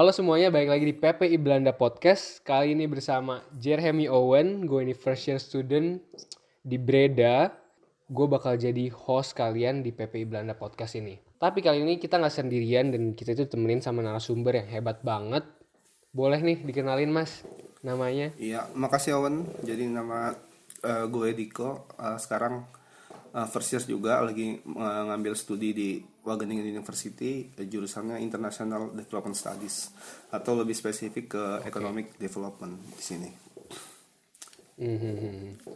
Halo semuanya, balik lagi di PPI Belanda Podcast. Kali ini bersama Jeremy Owen, gue ini first year student di Breda. Gue bakal jadi host kalian di PPI Belanda Podcast ini. Tapi kali ini kita nggak sendirian dan kita itu temenin sama narasumber yang hebat banget. Boleh nih dikenalin mas namanya? Iya, makasih Owen. Jadi nama eh, gue Diko. Eh, sekarang eh, first year juga lagi eh, ngambil studi di Wageningen University, eh, jurusannya International Development Studies atau lebih spesifik ke Economic Development di sini. Mhm.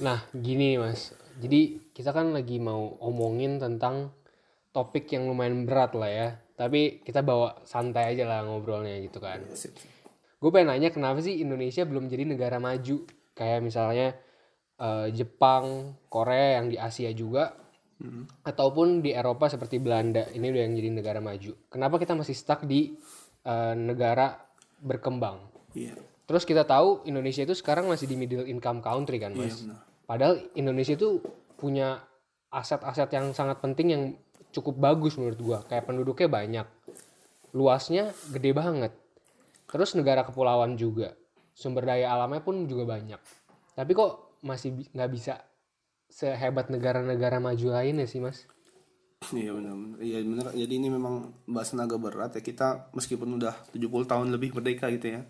Nah gini mas, jadi kita kan lagi mau omongin tentang topik yang lumayan berat lah ya. Tapi kita bawa santai aja lah ngobrolnya gitu kan. Sip. Gue pengen nanya kenapa sih Indonesia belum jadi negara maju? Kayak misalnya eh, Jepang, Korea yang di Asia juga, ataupun di Eropa seperti Belanda ini udah yang jadi negara maju. Kenapa kita masih stuck di eh, negara berkembang? Iya. Terus kita tahu Indonesia itu sekarang masih di middle income country kan Iya mas. benar. Padahal Indonesia itu punya aset-aset yang sangat penting yang cukup bagus menurut gua. Kayak penduduknya banyak, luasnya gede banget. Terus negara kepulauan juga, sumber daya alamnya pun juga banyak. Tapi kok masih bi- nggak bisa sehebat negara-negara maju lainnya sih mas? Iya benar. Iya benar. Jadi ini memang bahasan agak berat ya. Kita meskipun udah 70 tahun lebih merdeka gitu ya.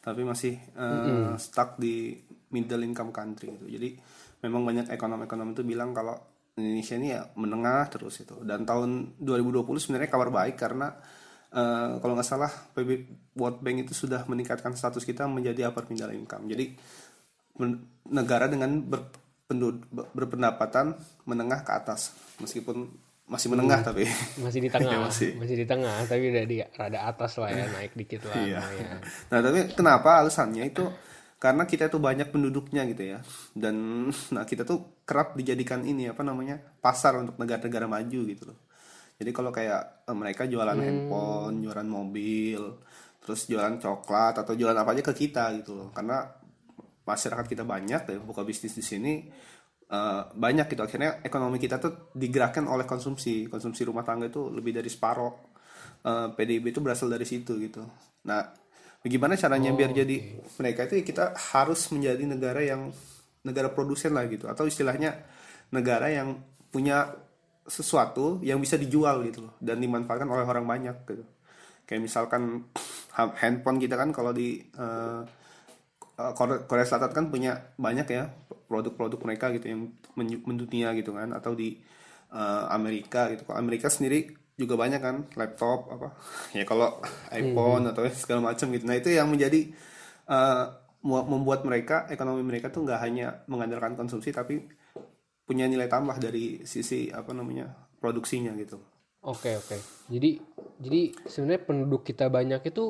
Tapi masih eh, stuck di middle income country gitu. Jadi memang banyak ekonom-ekonom itu bilang kalau Indonesia ini ya menengah terus itu. Dan tahun 2020 sebenarnya kabar baik karena eh, kalau nggak salah PB World Bank itu sudah meningkatkan status kita menjadi upper middle income. Jadi negara dengan berpendud- berpendapatan menengah ke atas meskipun masih menengah tapi Masih di tengah, Iya, masih. masih. di tengah, tapi udah di rada atas lah ya, naik dikit lah. Iya. nah tapi kenapa alasannya itu karena kita tuh banyak penduduknya gitu ya dan nah kita tuh kerap dijadikan ini apa namanya pasar untuk negara-negara maju gitu loh jadi kalau kayak eh, mereka jualan handphone jualan mobil terus jualan coklat atau jualan apa aja ke kita gitu loh karena masyarakat kita banyak ya buka bisnis di sini eh, banyak gitu. Akhirnya ekonomi kita tuh digerakkan oleh konsumsi. Konsumsi rumah tangga itu lebih dari separoh Eh, PDB itu berasal dari situ gitu. Nah bagaimana caranya biar jadi mereka itu ya kita harus menjadi negara yang negara produsen lah gitu. Atau istilahnya negara yang punya sesuatu yang bisa dijual gitu loh dan dimanfaatkan oleh orang banyak gitu. Kayak misalkan ha- handphone kita kan kalau di eh, Korea, Korea Selatan kan punya banyak ya produk-produk mereka gitu yang men- mendunia gitu kan atau di eh, Amerika gitu. Kalau Amerika sendiri juga banyak kan laptop apa ya kalau iPhone atau segala macam gitu. Nah itu yang menjadi eh, mu- membuat mereka ekonomi mereka tuh nggak hanya mengandalkan konsumsi tapi punya nilai tambah dari sisi apa namanya produksinya gitu. Oke oke. Jadi jadi sebenarnya penduduk kita banyak itu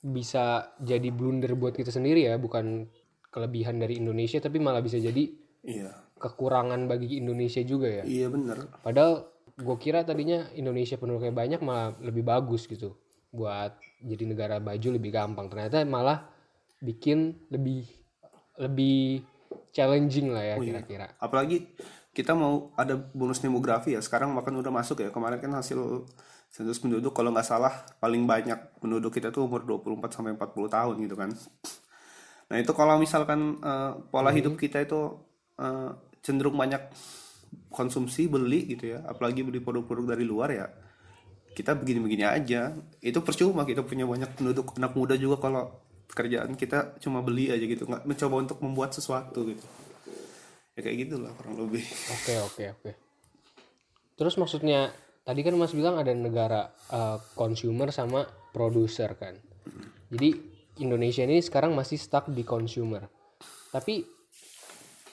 bisa jadi blunder buat kita sendiri ya, bukan kelebihan dari Indonesia tapi malah bisa jadi iya kekurangan bagi Indonesia juga ya. iya bener Padahal gue kira tadinya Indonesia penduduknya banyak malah lebih bagus gitu buat jadi negara maju lebih gampang. Ternyata malah bikin lebih lebih challenging lah ya kira-kira. apalagi kita mau ada bonus demografi ya sekarang makan udah masuk ya kemarin kan hasil sensus penduduk kalau nggak salah paling banyak penduduk kita tuh umur 24 sampai 40 tahun gitu kan. Nah itu kalau misalkan eh, pola hidup kita itu eh, cenderung banyak konsumsi beli gitu ya apalagi beli produk-produk dari luar ya kita begini-begini aja. Itu percuma kita punya banyak penduduk anak muda juga kalau kerjaan kita cuma beli aja gitu nggak mencoba untuk membuat sesuatu gitu. Ya kayak gitulah kurang lebih. Oke oke oke. Terus maksudnya tadi kan Mas bilang ada negara eh, consumer sama produser kan. Jadi Indonesia ini sekarang masih stuck di consumer. Tapi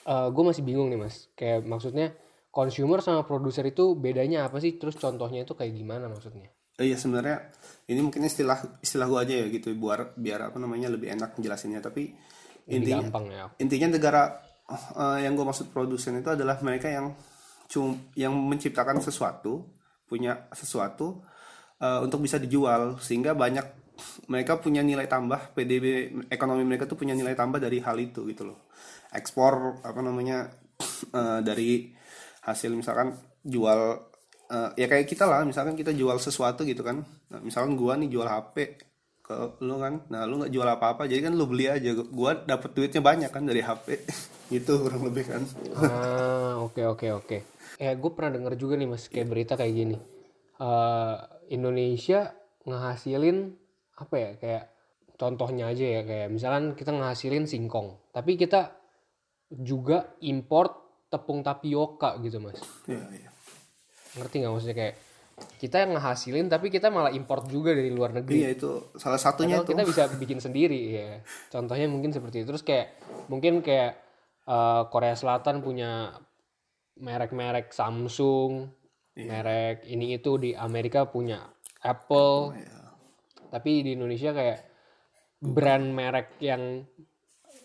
gue masih bingung nih Mas. Kayak maksudnya consumer sama produser itu bedanya apa sih? Terus contohnya itu kayak gimana maksudnya? Eh, Iya sebenarnya ini mungkin istilah istilah gua aja ya gitu biar biar apa namanya lebih enak jelasinnya tapi intinya gampang ya. intinya negara eh, yang gue maksud produsen itu adalah mereka yang cum yang menciptakan sesuatu punya sesuatu eh, untuk bisa dijual. Sehingga banyak mereka punya nilai tambah PDB ekonomi mereka tuh punya nilai tambah dari hal itu gitu loh. Ekspor apa namanya eh, dari hasil misalkan jual eh, ya kayak kita lah misalkan kita jual sesuatu gitu kan. Nah, misalkan gua nih jual HP ke lu kan. Nah lu nggak jual apa apa jadi kan lu beli aja. Gua dapet duitnya banyak kan dari HP gitu kurang lebih kan. Ah oke oke oke eh gue pernah denger juga nih mas kayak berita kayak gini. Eh, Indonesia ngehasilin apa ya kayak contohnya aja ya kayak misalkan kita ngehasilin singkong tapi kita juga import tepung tapioka gitu mas. Iya iya. Ngerti nggak maksudnya? Kayak kita yang ngehasilin tapi kita malah import juga dari luar negeri. Iya itu salah satunya Padahal itu. kita bisa bikin sendiri ya contohnya mungkin seperti itu. Terus kayak mungkin kayak eh, Korea Selatan punya merek-merek Samsung merek ini itu di Amerika punya Apple Iya. tapi di Indonesia kayak brand merek yang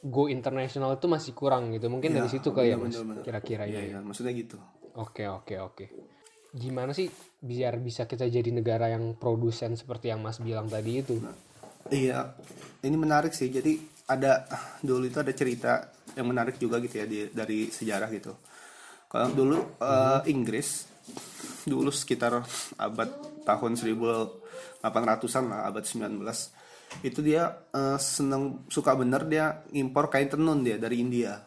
go international itu masih kurang gitu mungkin dari situ kali ya mas bener-bener. kira-kira iya ya iya maksudnya gitu Oke oke oke. Gimana sih biar bisa kita jadi negara yang produsen seperti yang Mas bilang tadi itu? Iya, ini menarik sih. Jadi ada dulu itu ada cerita yang menarik juga gitu ya di, dari sejarah gitu. Kalau dulu eh, Inggris dulu sekitar abad tahun 1800-an lah, abad 19 itu dia eh, seneng suka bener dia impor kain tenun dia dari India.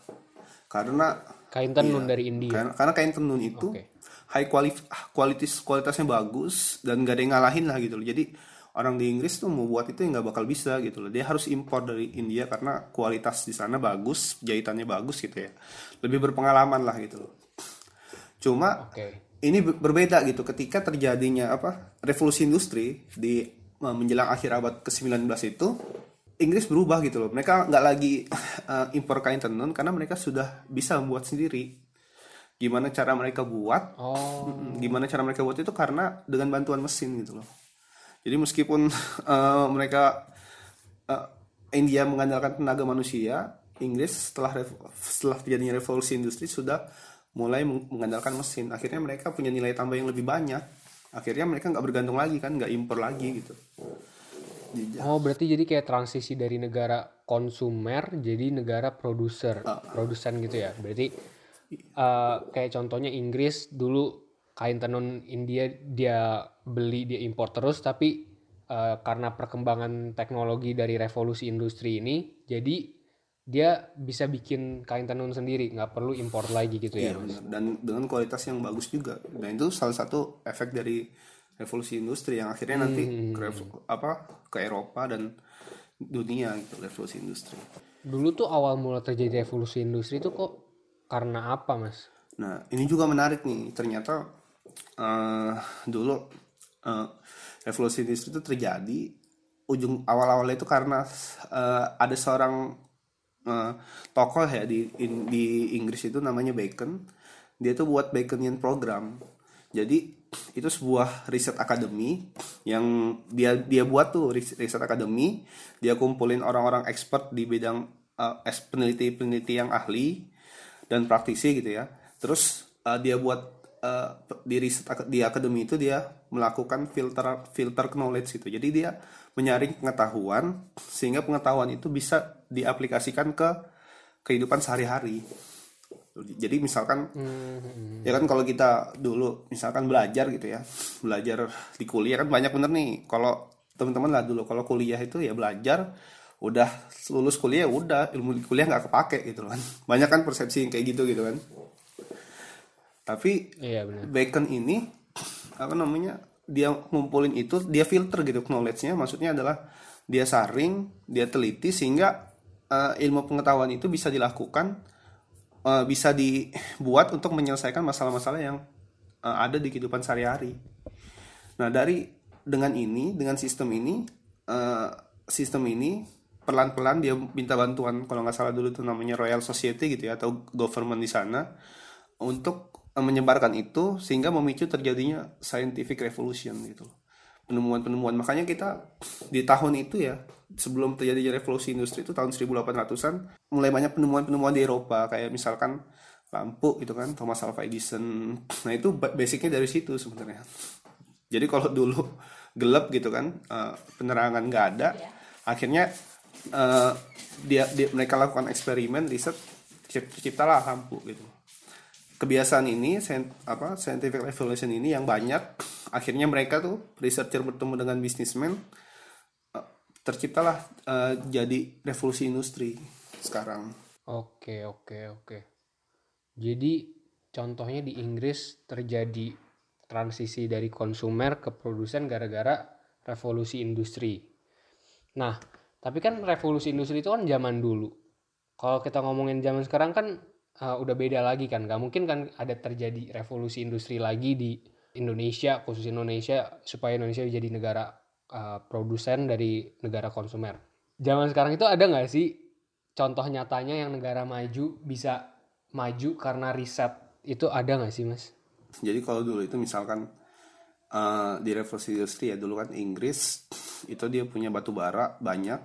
Karena Kain tenun dari India. karena, karena kain tenun itu Oke. high quality kualitas kualitasnya bagus dan gak ada yang ngalahin lah gitu loh. Jadi orang di Inggris tuh mau buat itu nggak bakal bisa gitu loh. Dia harus impor dari India karena kualitas di sana bagus, jahitannya bagus gitu ya. Lebih berpengalaman lah gitu loh. Cuma Oke. ini ber- berbeda gitu. Ketika terjadinya apa revolusi industri di eh, menjelang akhir abad ke-19 itu Inggris berubah gitu loh. Mereka nggak lagi eh, impor kain tenun karena mereka sudah bisa membuat sendiri. Gimana cara mereka buat? Oh, gimana cara mereka buat itu karena dengan bantuan mesin gitu loh. Jadi meskipun eh, mereka eh, India mengandalkan tenaga manusia Inggris setelah setelah terjadinya revolusi industri sudah mulai meng- mengandalkan mesin. Akhirnya mereka punya nilai tambah yang lebih banyak. Akhirnya mereka nggak bergantung lagi kan nggak impor lagi gitu. Oh berarti jadi kayak transisi dari negara konsumer jadi negara produser, produsen gitu ya. Berarti eh, kayak contohnya Inggris dulu kain tenun India dia beli dia impor terus tapi eh, karena perkembangan teknologi dari revolusi industri ini jadi dia bisa bikin kain tenun sendiri nggak perlu impor lagi gitu ya Iya benar. Dan dengan kualitas yang bagus juga. Dan itu salah satu efek dari revolusi industri yang akhirnya nanti ke, apa ke Eropa dan dunia gitu revolusi industri. dulu tuh awal mula terjadi revolusi industri itu kok karena apa mas Nah ini juga menarik nih. Ternyata eh, dulu eh, revolusi industri itu terjadi ujung awal-awalnya itu karena eh, ada seorang eh, tokoh ya di in- di Inggris itu namanya Bacon. Dia tuh buat Baconian program. Jadi itu sebuah riset akademi yang dia dia buat tuh ris- riset akademi. Dia kumpulin orang-orang expert di bidang eh, es- peneliti-peneliti yang ahli dan praktisi gitu ya. Terus eh, dia buat eh, di riset di akademi itu dia melakukan filter filter knowledge gitu. Jadi dia menyaring pengetahuan sehingga pengetahuan itu bisa diaplikasikan ke kehidupan sehari-hari. Jadi misalkan ya kan kalau kita dulu misalkan belajar gitu ya, belajar di kuliah kan banyak bener nih. Kalau teman-teman lah dulu kalau kuliah itu ya belajar udah lulus kuliah udah ilmu di kuliah nggak kepake gitu kan. Banyak kan persepsi yang kayak gitu gitu kan. Tapi iya benar Bacon ini apa namanya dia ngumpulin itu dia filter gitu knowledge-nya. Maksudnya adalah dia saring dia teliti sehingga eh, ilmu pengetahuan itu bisa dilakukan eh, bisa dibuat untuk menyelesaikan masalah-masalah yang eh, ada di kehidupan sehari-hari. Nah dari dengan ini dengan sistem ini eh, sistem ini pelan-pelan dia minta bantuan kalau nggak salah dulu itu namanya Royal Society gitu ya atau government di sana untuk menyebarkan itu sehingga memicu terjadinya scientific revolution gitu penemuan-penemuan. Makanya kita di tahun itu ya sebelum terjadi revolusi industri itu tahun 1800-an mulai banyak penemuan-penemuan di Eropa. Kayak misalkan lampu gitu kan Thomas Alva Edison. Nah itu ba- basicnya dari situ sebenarnya. Jadi kalau dulu gelap gitu kan eh, penerangan nggak ada akhirnya eh, dia, dia mereka lakukan eksperimen riset terciptalah lampu gitu kebiasaan ini apa scientific revolution ini yang banyak akhirnya mereka tuh researcher bertemu dengan bisnismen eh, terciptalah eh, jadi revolusi industri sekarang Oke, oke, oke. Jadi contohnya di Inggris terjadi transisi dari konsumer ke produsen gara-gara revolusi industri. Nah, tapi kan revolusi industri itu kan zaman dulu. Kalau kita ngomongin zaman sekarang kan uh, udah beda lagi kan. Gak mungkin kan ada terjadi revolusi industri lagi di Indonesia, khusus Indonesia, supaya Indonesia jadi negara uh, produsen dari negara konsumer. Zaman sekarang itu ada nggak sih contoh nyatanya yang negara maju bisa maju karena riset itu ada nggak sih mas? Jadi kalau dulu itu misalkan eh, di revolusi industri ya dulu kan Inggris itu dia punya batu bara banyak,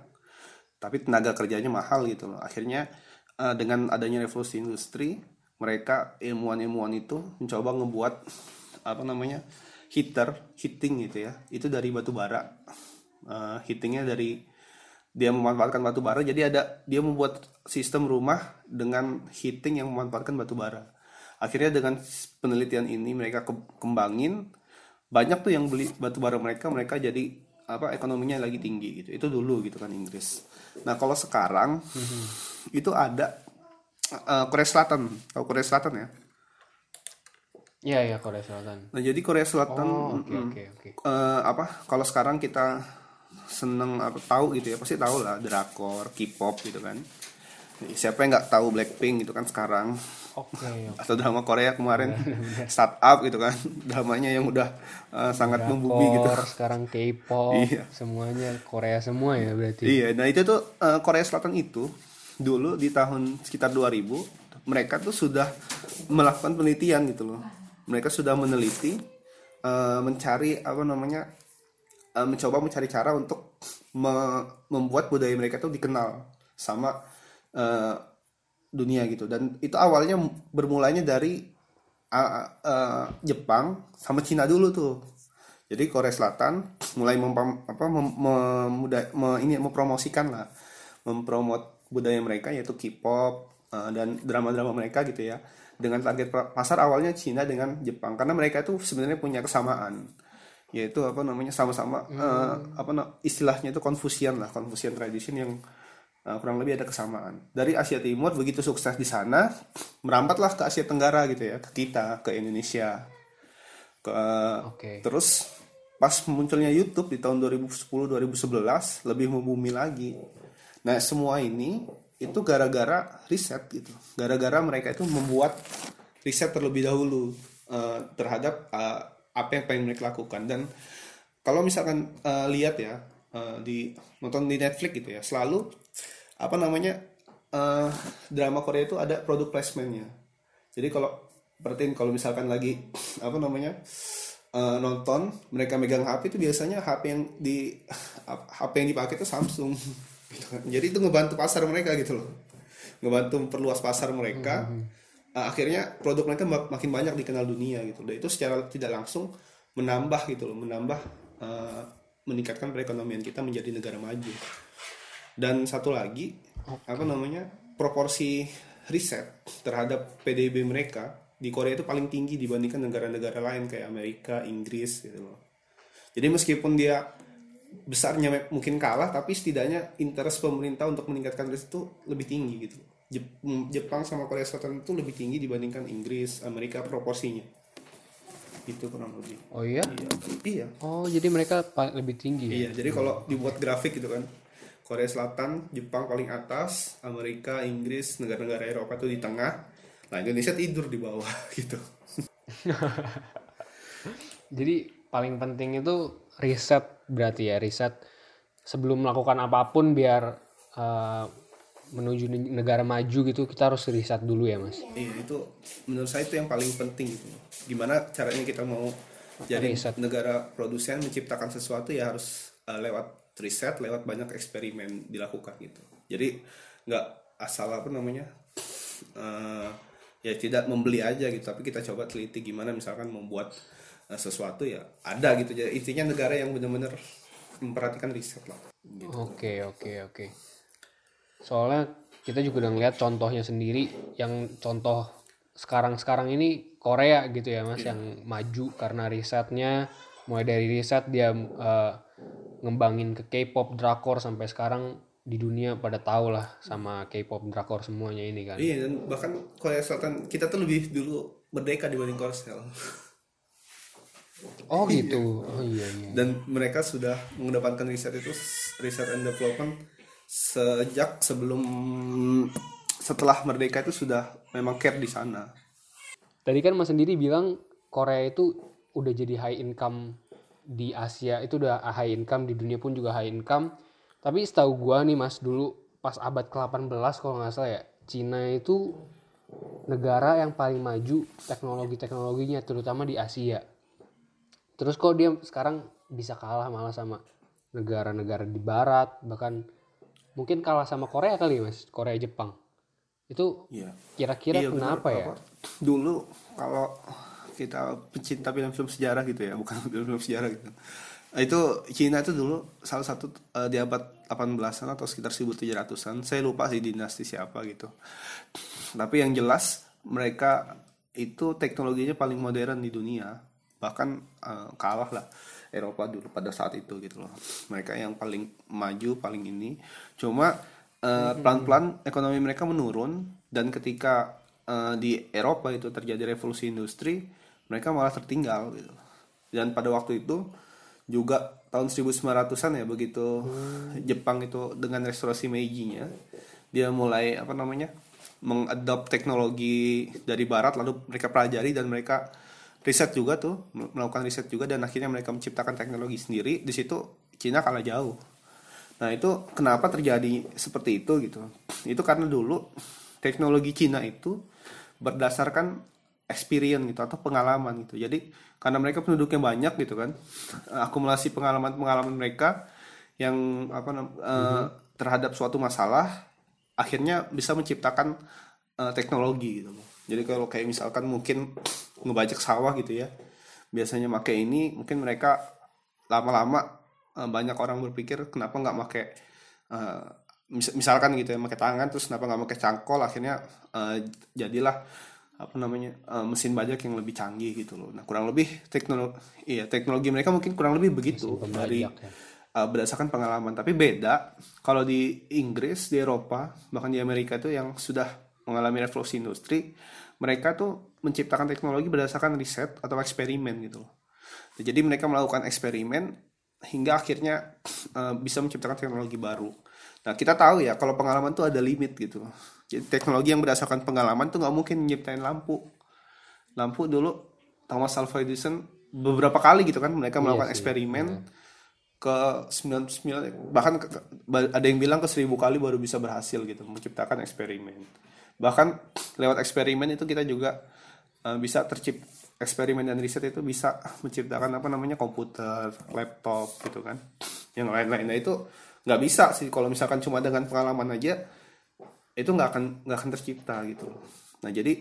tapi tenaga kerjanya mahal gitu loh. Akhirnya eh, dengan adanya revolusi industri, mereka ilmuwan-ilmuwan itu mencoba ngebuat apa namanya heater, heating gitu ya. Itu dari batu bara. Eh, heatingnya dari dia memanfaatkan batu bara. Jadi ada dia membuat sistem rumah dengan heating yang memanfaatkan batu bara. Akhirnya dengan penelitian ini mereka ke- kembangin banyak tuh yang beli batu bara mereka mereka jadi apa ekonominya lagi tinggi gitu. Itu dulu gitu kan Inggris. Nah kalau sekarang itu ada eh, Korea Selatan tahu Korea Selatan ya Iya ya Korea Selatan. nah jadi Korea Selatan Oh oke mm, oke oke. eh, apa kalau sekarang kita seneng apa tahu gitu ya pasti tahu lah drakor K-pop gitu kan siapa yang nggak tahu Blackpink gitu kan sekarang Oke oke. atau drama Korea kemarin startup gitu kan dramanya yang udah eh, sangat membumi gitu sekarang K-pop, Iya. semuanya Korea semua ya berarti. iya nah itu tuh eh, Korea Selatan itu dulu di tahun sekitar 2000 mereka tuh sudah melakukan penelitian gitu loh. Mereka sudah meneliti eh, mencari apa namanya eh, mencoba mencari cara untuk me- membuat budaya mereka tuh dikenal sama eh, dunia gitu. Dan itu awalnya bermulanya dari uh, uh, Jepang sama Cina dulu tuh. Jadi Korea Selatan mulai mempam, apa mem, memuda- me- ini mempromosikan lah mempromot budaya mereka yaitu K-pop uh, dan drama-drama mereka gitu ya. Dengan target pa- pasar awalnya Cina dengan Jepang. Karena mereka itu sebenarnya punya kesamaan. Yaitu apa namanya sama-sama uh, apa istilahnya itu Confucian lah Confucian tradition yang uh, kurang lebih ada kesamaan. Dari Asia Timur begitu sukses di sana merambatlah ke Asia Tenggara gitu ya ke kita ke Indonesia. Ke Oke. terus pas munculnya YouTube di tahun 2010-2011 lebih membumi lagi nah semua ini itu gara-gara riset gitu. Gara-gara mereka itu membuat riset terlebih dahulu eh, terhadap eh, apa yang pengen mereka lakukan. Dan kalau misalkan eh, lihat ya eh, di nonton di Netflix gitu ya selalu apa namanya eh, drama Korea itu ada produk placementnya. Jadi kalau perhatiin kalau misalkan lagi apa namanya eh, nonton mereka megang HP itu biasanya HP yang di HP yang dipakai itu Samsung gitu kan. jadi itu ngebantu pasar mereka gitu loh. Ngebantu memperluas pasar mereka. Eh, akhirnya produk mereka mak- makin banyak dikenal dunia gitu. Dan itu secara tidak langsung menambah gitu loh menambah eh, meningkatkan perekonomian kita menjadi negara maju. Dan satu lagi apa namanya proporsi riset terhadap PDB mereka di Korea itu paling tinggi dibandingkan negara-negara lain kayak Amerika, Inggris gitu loh. Jadi meskipun dia besarnya mungkin kalah tapi setidaknya interest pemerintah untuk meningkatkan riset itu lebih tinggi gitu. Jep- Jepang sama Korea Selatan itu lebih tinggi dibandingkan Inggris, Amerika proporsinya. Itu kurang lebih. Oh iya? Iya. Iya. Oh jadi mereka lebih tinggi ya? Iya, jadi kalau dibuat grafik gitu kan, Korea Selatan, Jepang paling atas, Amerika, Inggris, negara-negara Eropa tuh di tengah, nah Indonesia tidur di bawah gitu. Jadi paling penting itu riset berarti ya riset sebelum melakukan apa pun biar eh, menuju ne- negara maju gitu kita harus riset dulu ya mas. Iya, itu menurut saya itu yang paling penting gitu. Gimana caranya kita mau jadi Riset. negara produsen menciptakan sesuatu ya harus uh, lewat riset, lewat banyak eksperimen dilakukan gitu. Jadi nggak asal apa namanya uh, ya tidak membeli aja gitu, tapi kita coba teliti gimana misalkan membuat uh, sesuatu ya ada gitu. Jadi intinya negara yang benar-benar memperhatikan riset lah. Gitu. Oke oke oke. Soalnya kita juga udah ngeliat contohnya sendiri yang contoh sekarang-sekarang ini Korea gitu ya mas yang maju karena risetnya mulai dari riset dia eh, ngembangin ke K-pop drakor sampai sekarang di dunia pada tahu lah sama K-pop drakor semuanya ini kan. Iya dan bahkan Korea Selatan kita tuh lebih dulu merdeka dibanding Korsel. Oh gitu. Oh iya iya. Dan mereka sudah mengedepankan riset itu riset and development sejak sebelum setelah merdeka itu sudah memang care di sana. Tadi kan Mas sendiri bilang Korea itu udah jadi high income di Asia itu udah high income di dunia pun juga high income. Tapi setahu gua nih Mas dulu pas abad ke-18 kalau nggak salah ya, Cina itu negara yang paling maju teknologi-teknologinya terutama di Asia. Terus kok dia sekarang bisa kalah malah sama negara-negara di barat bahkan mungkin kalah sama Korea kali Mas, Korea Jepang. Itu Iya. kira-kira Iya, kenapa ya? apa, Dulu kalau kita pecinta film-film sejarah gitu ya, bukan film-film sejarah gitu. Itu Cina itu dulu salah satu eh, di abad 18-an atau sekitar 1700-an. Saya lupa sih dinasti siapa gitu. Tapi yang jelas mereka itu teknologinya paling modern di dunia. Bahkan eh, kalah lah Eropa dulu pada saat itu gitu loh. Mereka yang paling maju, paling ini. Cuma eh, pelan-pelan ekonomi mereka menurun dan ketika eh, di Eropa itu terjadi revolusi industri, mereka malah tertinggal gitu. Dan pada waktu itu juga tahun 1900-an ya begitu Jepang itu dengan restorasi Meiji-nya dia mulai apa namanya mengadop teknologi dari barat lalu mereka pelajari dan mereka riset juga tuh melakukan riset juga dan akhirnya mereka menciptakan teknologi sendiri di situ Cina kalah jauh. Nah itu kenapa terjadi seperti itu gitu. Itu karena dulu teknologi Cina itu berdasarkan experience gitu atau pengalaman gitu. Jadi karena mereka penduduknya banyak gitu kan akumulasi pengalaman-pengalaman mereka yang apa nam- eh, terhadap suatu masalah akhirnya bisa menciptakan eh, teknologi gitu. loh. Jadi kalau kayak misalkan mungkin ngebajak sawah gitu ya. Biasanya pakai ini mungkin mereka lama-lama eh, banyak orang berpikir kenapa nggak pakai eh, mis- misalkan gitu ya pakai tangan terus kenapa nggak pakai cangkol akhirnya eh, jadilah apa namanya eh, mesin bajak yang lebih canggih gitu loh. Nah kurang lebih teknologi iya teknologi mereka mungkin kurang lebih begitu dari ya. uh, berdasarkan pengalaman. Tapi beda kalau di Inggris, di Eropa, bahkan di Amerika itu yang sudah mengalami revolusi industri, mereka tuh menciptakan teknologi berdasarkan riset atau eksperimen gitu loh. Nah, Jadi mereka melakukan eksperimen hingga akhirnya uh, bisa menciptakan teknologi baru. Nah kita tahu ya kalau pengalaman tuh ada limit gitu. Jadi teknologi yang berdasarkan pengalaman tuh nggak mungkin nyiptain lampu. Lampu dulu Thomas Alva Edison beberapa kali gitu kan mereka melakukan sih, eksperimen ke 99 bahkan ke- ada yang bilang ke 1000 kali baru bisa berhasil gitu menciptakan eksperimen. Bahkan lewat eksperimen itu kita juga uh, bisa tercip eksperimen dan riset itu bisa menciptakan apa namanya komputer, laptop gitu kan. Yang lain-lain nah itu nggak bisa sih kalau misalkan cuma dengan pengalaman aja itu nggak akan nggak akan tercipta gitu. Nah jadi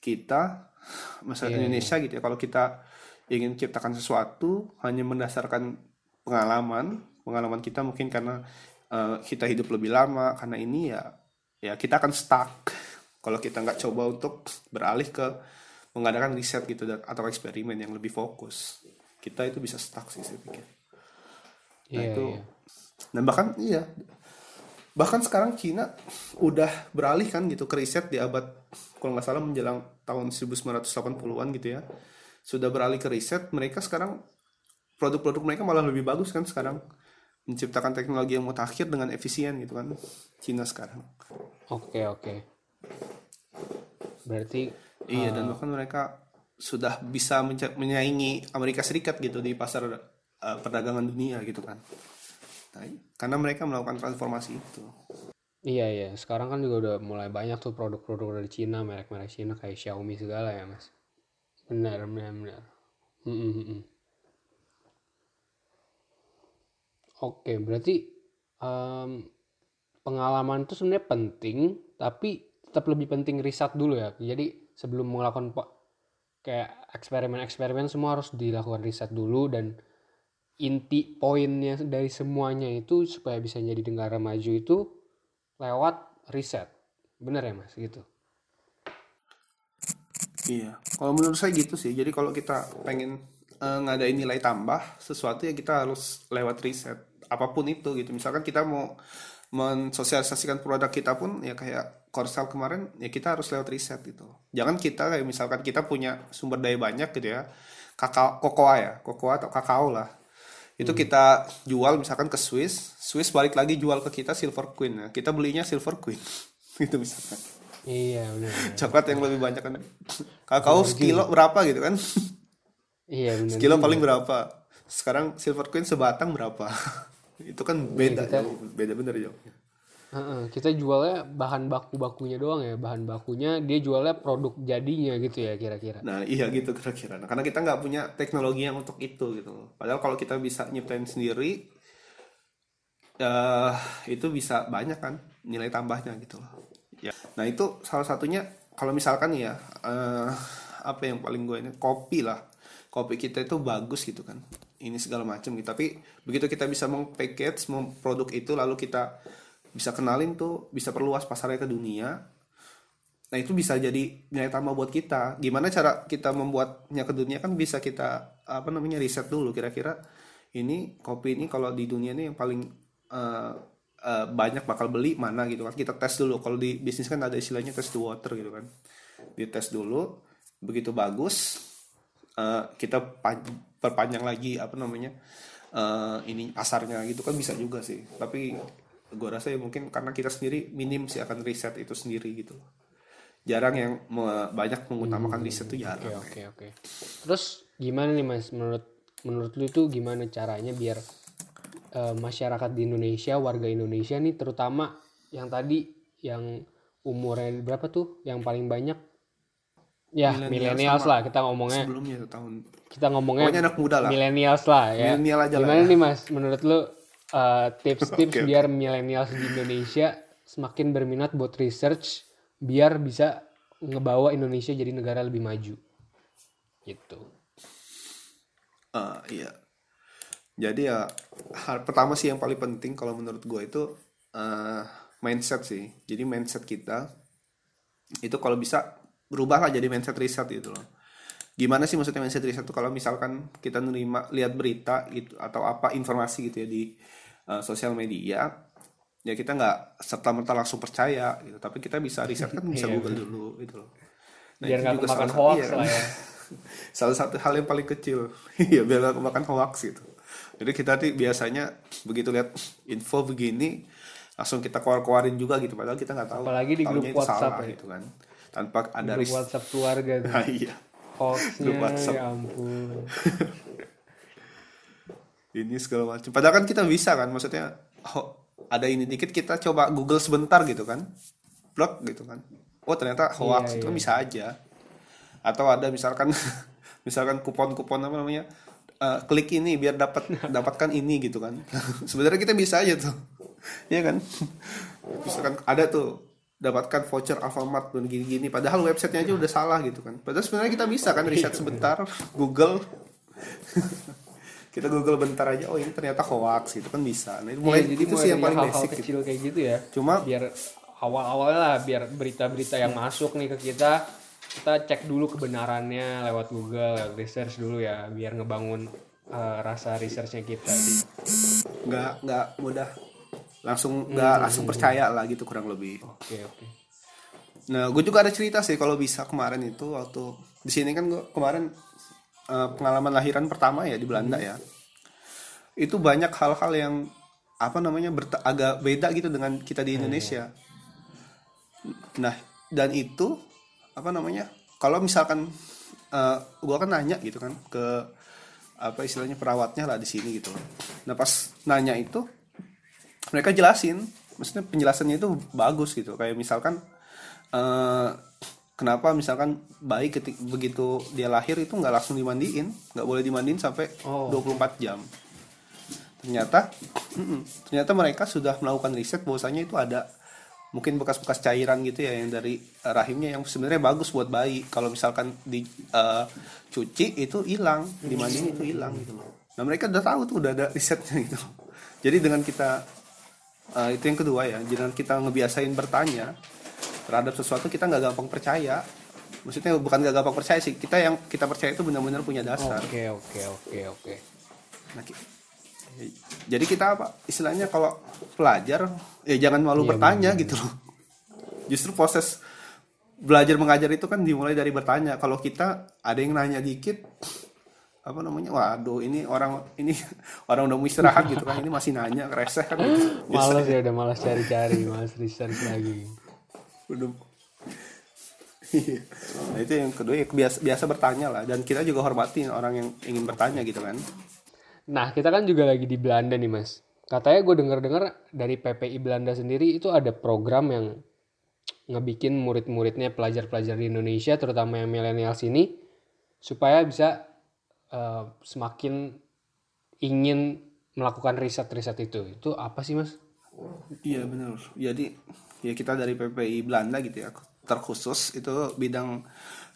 kita masyarakat Indonesia gitu ya kalau kita ingin menciptakan sesuatu hanya berdasarkan pengalaman pengalaman kita mungkin karena eh, kita hidup lebih lama karena ini ya ya kita akan stuck. Kalau kita nggak coba untuk beralih ke mengadakan riset gitu atau eksperimen yang lebih fokus kita itu bisa stuck sih saya pikir. Nah, Iya, itu iya. dan bahkan iya bahkan sekarang Cina udah beralih kan gitu ke riset di abad kalau nggak salah menjelang tahun 1980-an gitu ya. Sudah beralih ke riset mereka sekarang produk-produk mereka malah lebih bagus kan sekarang menciptakan teknologi yang mutakhir dengan efisien gitu kan Cina sekarang Oke oke. Berarti iya dan bahkan mereka sudah bisa menyaingi Amerika Serikat gitu di pasar eh, perdagangan dunia gitu kan Nah, karena mereka melakukan transformasi itu iya iya. Sekarang kan juga udah mulai banyak tuh produk-produk dari Cina, merek-merek Cina kayak Xiaomi segala ya mas. Benar benar benar. Mm, mm, mm, mm. Oke berarti em, pengalaman itu sebenarnya penting, tapi tetap lebih penting riset dulu ya. Jadi sebelum melakukan kayak eksperimen-eksperimen semua harus dilakukan riset dulu dan inti poinnya dari semuanya itu supaya bisa jadi negara maju itu lewat riset. Bener ya mas gitu? Iya, kalau menurut saya gitu sih. Jadi kalau kita pengen uh, ngadain nilai tambah sesuatu ya kita harus lewat riset apa pun itu gitu. Misalkan kita mau mensosialisasikan produk kita pun ya kayak Korsel kemarin ya kita harus lewat riset gitu. Jangan kita kayak misalkan kita punya sumber daya banyak gitu ya kakao kokoa ya kokoa atau kakao lah. Itu hmm. kita jual misalkan ke Swiss Swiss balik lagi jual ke kita Silver Queen ya. kita belinya Silver Queen gitu misalkan. Iya benar, coklat yang lebih banyak kan. Kakao sekilo berapa gitu kan iya benar sekilo paling berapa? Sekarang Silver Queen sebatang berapa? Itu kan iya, beda iya, kita, beda bener jauh Uh, kita jualnya bahan baku bakunya doang ya. Bahan bakunya dia jualnya produk jadinya gitu ya kira-kira. Nah iya gitu kira-kira. Nah, karena kita nggak punya teknologi yang untuk itu gitu. Padahal kalau kita bisa nyiptain sendiri uh, itu bisa banyak kan nilai tambahnya gitu loh. Ya. Nah itu salah satunya kalau misalkan ya uh, apa yang paling gue ini? Kopi lah kopi kita itu bagus gitu kan. Ini segala macam gitu. Tapi begitu kita bisa mengpackage produk itu lalu kita bisa kenalin tuh bisa perluas pasarnya ke dunia nah itu bisa jadi nilai tambah buat kita. Gimana cara kita membuatnya ke dunia kan bisa kita apa namanya riset dulu kira-kira ini kopi ini kalau di dunia ini yang paling uh, uh, banyak bakal beli mana gitu kan. Kita tes dulu. Kalau di bisnis kan ada istilahnya test the water gitu kan. Dites dulu. Begitu bagus uh, kita perpanjang lagi apa namanya uh, ini pasarnya gitu kan bisa juga sih. Tapi gue rasa ya mungkin karena kita sendiri minim sih akan riset itu sendiri gitu. Jarang yang me banyak mengutamakan hmm, riset itu jarang. oke okay, oke. Okay, terus gimana nih mas? Menurut menurut lu itu gimana caranya biar uh, masyarakat di Indonesia warga Indonesia nih terutama yang tadi yang umurnya berapa tuh? Yang paling banyak ya milenials lah kita ngomongnya. sebelumnya tahun kita ngomongnya anak muda lah. milenials lah ya. Milenial aja gimana lah ya. nih mas? Menurut lu Eh, tips-tips uh, okay. biar milenial di Indonesia semakin berminat buat research biar bisa ngebawa Indonesia jadi negara lebih maju. Gitu. Uh, iya. Jadi ya hal pertama sih yang paling penting kalau menurut gue itu uh, mindset sih. Jadi mindset kita itu kalau bisa berubah lah jadi mindset riset gitu loh. Gimana sih maksudnya mindset riset itu kalau misalkan kita nerima lihat berita gitu atau apa informasi gitu ya di uh, sosial media ya kita nggak serta merta langsung percaya gitu. Tapi kita bisa riset kan bisa iya, Google dulu gitu loh. Nah, biar nggak kemakan hoax iya, lah ya. Salah satu hal yang paling kecil. Ya biar nggak kemakan hoax gitu. Jadi kita tuh biasanya begitu lihat info begini langsung kita keluar-keluarin juga gitu. Padahal kita nggak tahu apalagi di grup WhatsApp salah, ya. gitu kan tanpa ada grup WhatsApp keluarga tuh. nah, iya. Hoaxnya ya ampun. Ini segala macam. Padahal kan kita bisa kan maksudnya oh, ada ini dikit kita coba Google sebentar gitu kan. Blog gitu kan. Oh ternyata hoax iya, itu iya. bisa aja. Atau ada misalkan misalkan kupon-kupon apa namanya uh, klik ini biar dapat dapatkan ini gitu kan. Sebenarnya kita bisa aja tuh. Ya kan? Misalkan ada tuh dapatkan voucher Alfamart dan gini-gini. Padahal websitenya aja udah salah gitu kan. Padahal sebenarnya kita bisa kan riset sebentar Google. Kita Google bentar aja oh ini ternyata hoax itu kan bisa. Nah itu mulai ya, jadi itu sih yang paling hal -hal basic kecil gitu. kayak gitu ya. Cuma biar awal-awalnya lah biar berita-berita yang hmm. masuk nih ke kita kita cek dulu kebenarannya lewat Google lewat research dulu ya biar ngebangun uh, rasa researchnya kita nggak nggak mudah langsung nggak hmm. langsung percaya lah gitu kurang lebih oke okay, oke okay. nah gue juga ada cerita sih kalau bisa kemarin itu waktu di sini kan gue kemarin uh, pengalaman lahiran pertama ya di Belanda hmm. ya itu banyak hal-hal yang apa namanya agak beda gitu dengan kita di Indonesia. Hmm. Nah dan itu apa namanya kalau misalkan uh, gua kan nanya gitu kan ke apa istilahnya perawatnya lah di sini gitu. Nah pas nanya itu mereka jelasin, maksudnya penjelasannya itu bagus gitu. Kayak misalkan uh, kenapa misalkan bayi ketik begitu dia lahir itu nggak langsung dimandiin nggak boleh dimandiin sampai oh. 24 jam. Ternyata mm ternyata mereka sudah melakukan riset bahwasanya itu ada mungkin bekas-bekas cairan gitu ya yang dari rahimnya yang sebenarnya bagus buat bayi. Kalau misalkan di uh, cuci itu hilang dimandiin itu hilang gitu. Nah mereka udah tahu tuh udah ada risetnya gitu. Jadi dengan kita uh, itu yang kedua ya dengan kita ngebiasain bertanya terhadap sesuatu kita nggak gampang percaya. Maksudnya bukan gak gampang percaya sih kita yang kita percaya itu benar-benar punya dasar. Oke oke oke oke. Nah, jadi kita apa istilahnya kalau pelajar ya jangan malu Iya, bertanya gitu loh. Justru proses belajar mengajar itu kan dimulai dari bertanya. Kalau kita ada yang nanya dikit apa namanya waduh ini orang ini orang udah mau istirahat gitu kan ini masih nanya reseh kan gitu. Males ya udah malas cari-cari, malas research lagi. Udah. nah itu yang kedua ya biasa biasa bertanya lah dan kita juga hormati orang yang ingin bertanya gitu kan Nah, kita kan juga lagi di Belanda nih, Mas. Katanya gue denger-dengar dari PPI Belanda sendiri itu ada program yang ngebikin murid-muridnya pelajar-pelajar di Indonesia, terutama yang milenial sini, supaya bisa eh, semakin ingin melakukan riset-riset itu. Itu apa sih, Mas? Iya benar. Jadi ya kita dari PPI Belanda gitu ya terkhusus itu bidang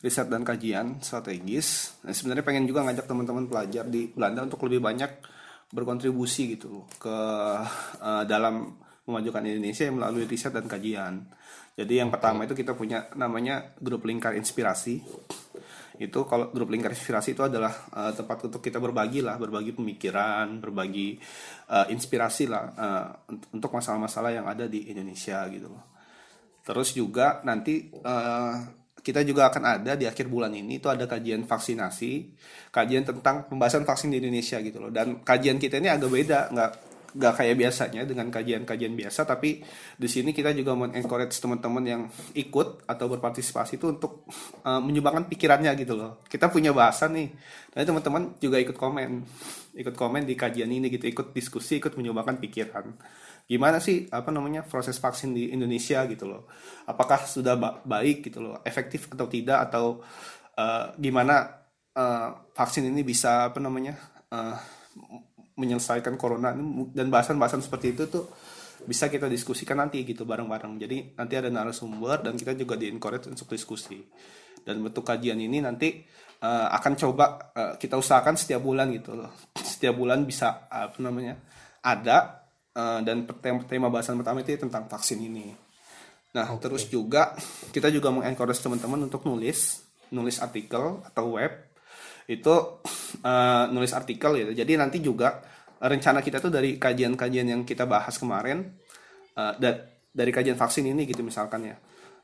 riset dan kajian strategis. Nah, sebenarnya pengen juga ngajak teman-teman pelajar di Belanda untuk lebih banyak berkontribusi gitu ke eh, dalam memajukan Indonesia melalui riset dan kajian. Jadi yang pertama itu kita punya namanya grup lingkar inspirasi. Itu kalau grup lingkar inspirasi itu adalah eh, tempat untuk kita berbagi lah, berbagi pemikiran, berbagi eh, inspirasi lah unt- untuk masalah-masalah yang ada di Indonesia gitu loh. Terus juga nanti eh, kita juga akan ada di akhir bulan ini itu ada kajian vaksinasi, kajian tentang pembahasan vaksin di Indonesia gitu loh. Dan kajian kita ini agak beda, nggak nggak kayak biasanya dengan kajian-kajian biasa, tapi di sini kita juga men-encourage teman-teman yang ikut atau berpartisipasi itu untuk eh, menyumbangkan pikirannya gitu loh. Kita punya bahasan nih, dan teman-teman juga ikut komen, ikut komen di kajian ini gitu, ikut diskusi, ikut menyumbangkan pikiran. Gimana sih apa namanya proses vaksin di Indonesia gitu loh? Apakah sudah ba- baik gitu loh? Efektif atau tidak? Atau eh, gimana eh, vaksin ini bisa apa namanya eh, menyelesaikan corona dan bahasan-bahasan seperti itu tuh bisa kita diskusikan nanti gitu bareng-bareng. Jadi nanti ada narasumber dan kita juga di encourage untuk diskusi. Dan bentuk kajian ini nanti eh, akan coba eh, kita usahakan setiap bulan gitu loh. Setiap bulan bisa apa namanya ada eh, dan tema, tema bahasan pertama itu tentang vaksin ini. Nah terus juga kita juga mengencourage teman-teman untuk nulis nulis artikel atau web. Itu eh, nulis artikel gitu. Jadi nanti juga rencana kita tuh dari kajian-kajian yang kita bahas kemarin eh, da- dari kajian vaksin ini gitu misalkan ya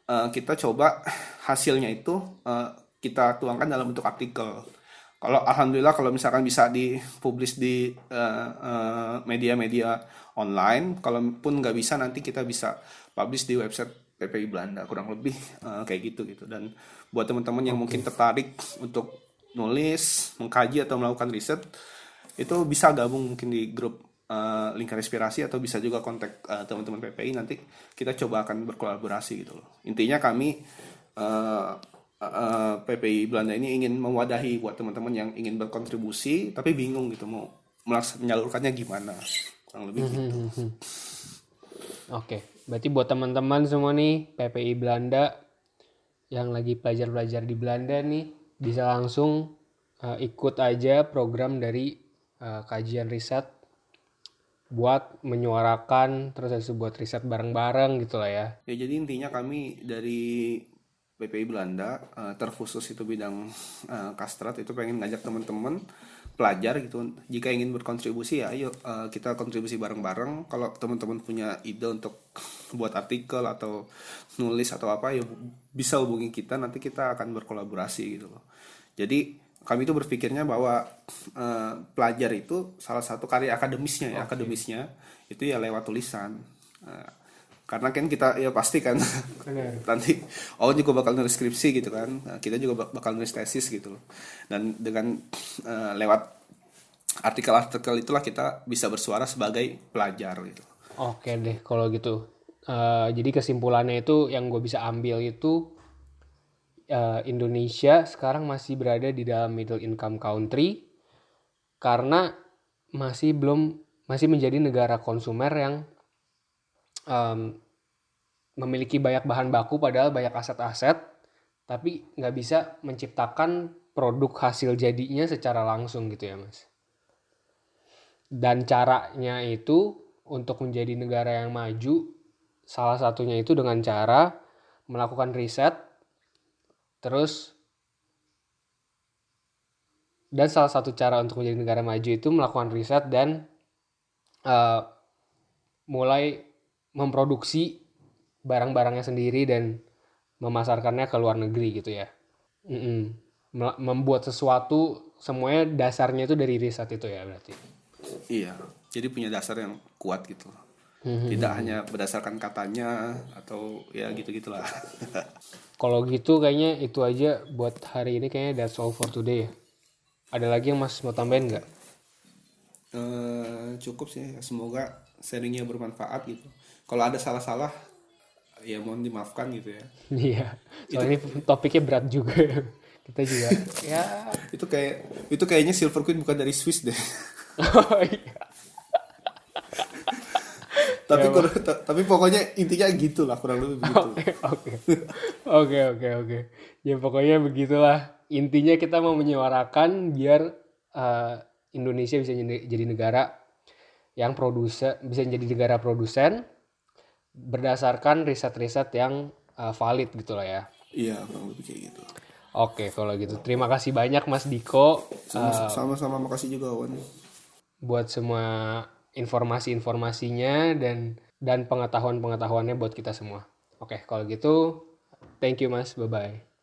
Eh, kita coba hasilnya itu eh, kita tuangkan dalam bentuk artikel. Kalau alhamdulillah kalau misalkan bisa dipublish di eh, eh, media-media online, kalaupun nggak bisa nanti kita bisa publish di website PPI Belanda kurang lebih eh, kayak gitu gitu. Dan buat teman-teman yang mungkin tertarik untuk nulis, mengkaji atau melakukan riset, itu bisa gabung mungkin di grup eh, lingkar inspirasi atau bisa juga kontak eh, teman-teman PPI nanti kita coba akan berkolaborasi gitu loh intinya kami eh, eh, PPI Belanda ini ingin mewadahi buat teman-teman yang ingin berkontribusi tapi bingung gitu mau melaks- menyalurkannya gimana kurang lebih gitu. Oke, berarti buat teman-teman semua nih PPI Belanda yang lagi pelajar-pelajar di Belanda nih bisa langsung uh, ikut aja program dari uh, kajian riset buat menyuarakan terus itu buat riset bareng-bareng gitu lah ya. Ya jadi intinya kami dari PPI Belanda eh, terkhusus itu bidang eh, kastrat itu pengen ngajak teman-teman pelajar gitu jika ingin berkontribusi ya ayo eh, kita kontribusi bareng-bareng kalau teman-teman punya ide untuk buat artikel atau nulis atau apa ya bisa hubungi kita nanti kita akan berkolaborasi gitu loh jadi kami itu berpikirnya bahwa eh, pelajar itu salah satu karya akademisnya ya akademisnya itu ya lewat tulisan. Eh, karena kan kita ya pasti kan. Nanti oh juga bakal nulis skripsi gitu kan. Nah, kita juga bak- bakal nulis tesis gitu loh. Dan dengan eh, lewat artikel-artikel itulah kita bisa bersuara sebagai pelajar gitu. Oke deh kalau gitu. Eh, jadi kesimpulannya itu yang gue bisa ambil itu eh, Indonesia sekarang masih berada di dalam middle income country karena masih belum masih menjadi negara konsumer yang em, memiliki banyak bahan baku padahal banyak aset-aset tapi nggak bisa menciptakan produk hasil jadinya secara langsung gitu ya mas. Dan caranya itu untuk menjadi negara yang maju salah satunya itu dengan cara melakukan riset terus dan salah satu cara untuk menjadi negara maju itu melakukan riset dan uh, mulai memproduksi barang-barangnya sendiri dan memasarkannya ke luar negeri gitu ya. Mm-mm. Mel- Membuat sesuatu semuanya dasarnya itu dari riset itu ya berarti. Iya, jadi punya dasar yang kuat gitu. Tidak hanya berdasarkan katanya atau ya gitu-gitulah. Kalau gitu kayaknya itu aja buat hari ini kayaknya that's all for today ya. Ada lagi yang Mas mau tambahin nggak? Eh, cukup sih, semoga sharingnya bermanfaat gitu. Kalau ada salah-salah, ya mohon dimaafkan gitu ya. Iya. Soalnya ini topiknya berat juga. Kita juga ya. Itu kayak itu kayaknya Silver Queen bukan dari Swiss deh. Oh, iya. Tapi kur- ta- tapi pokoknya intinya gitu lah kurang lebih begitu. Oke. Oke oke oke. Ya pokoknya begitulah. Intinya kita mau menyuarakan biar eh, Indonesia bisa jadi negara yang produsen bisa jadi negara produsen berdasarkan riset-riset yang eh, valid gitu lah ya. Iya, kurang lebih kayak gitu. Oke, kalau gitu. Terima kasih banyak Mas Diko Sama- Sama-sama makasih juga Wan. buat semua informasi-informasinya dan dan pengetahuan-pengetahuannya buat kita semua. Oke, kalau gitu thank you Mas. Bye bye.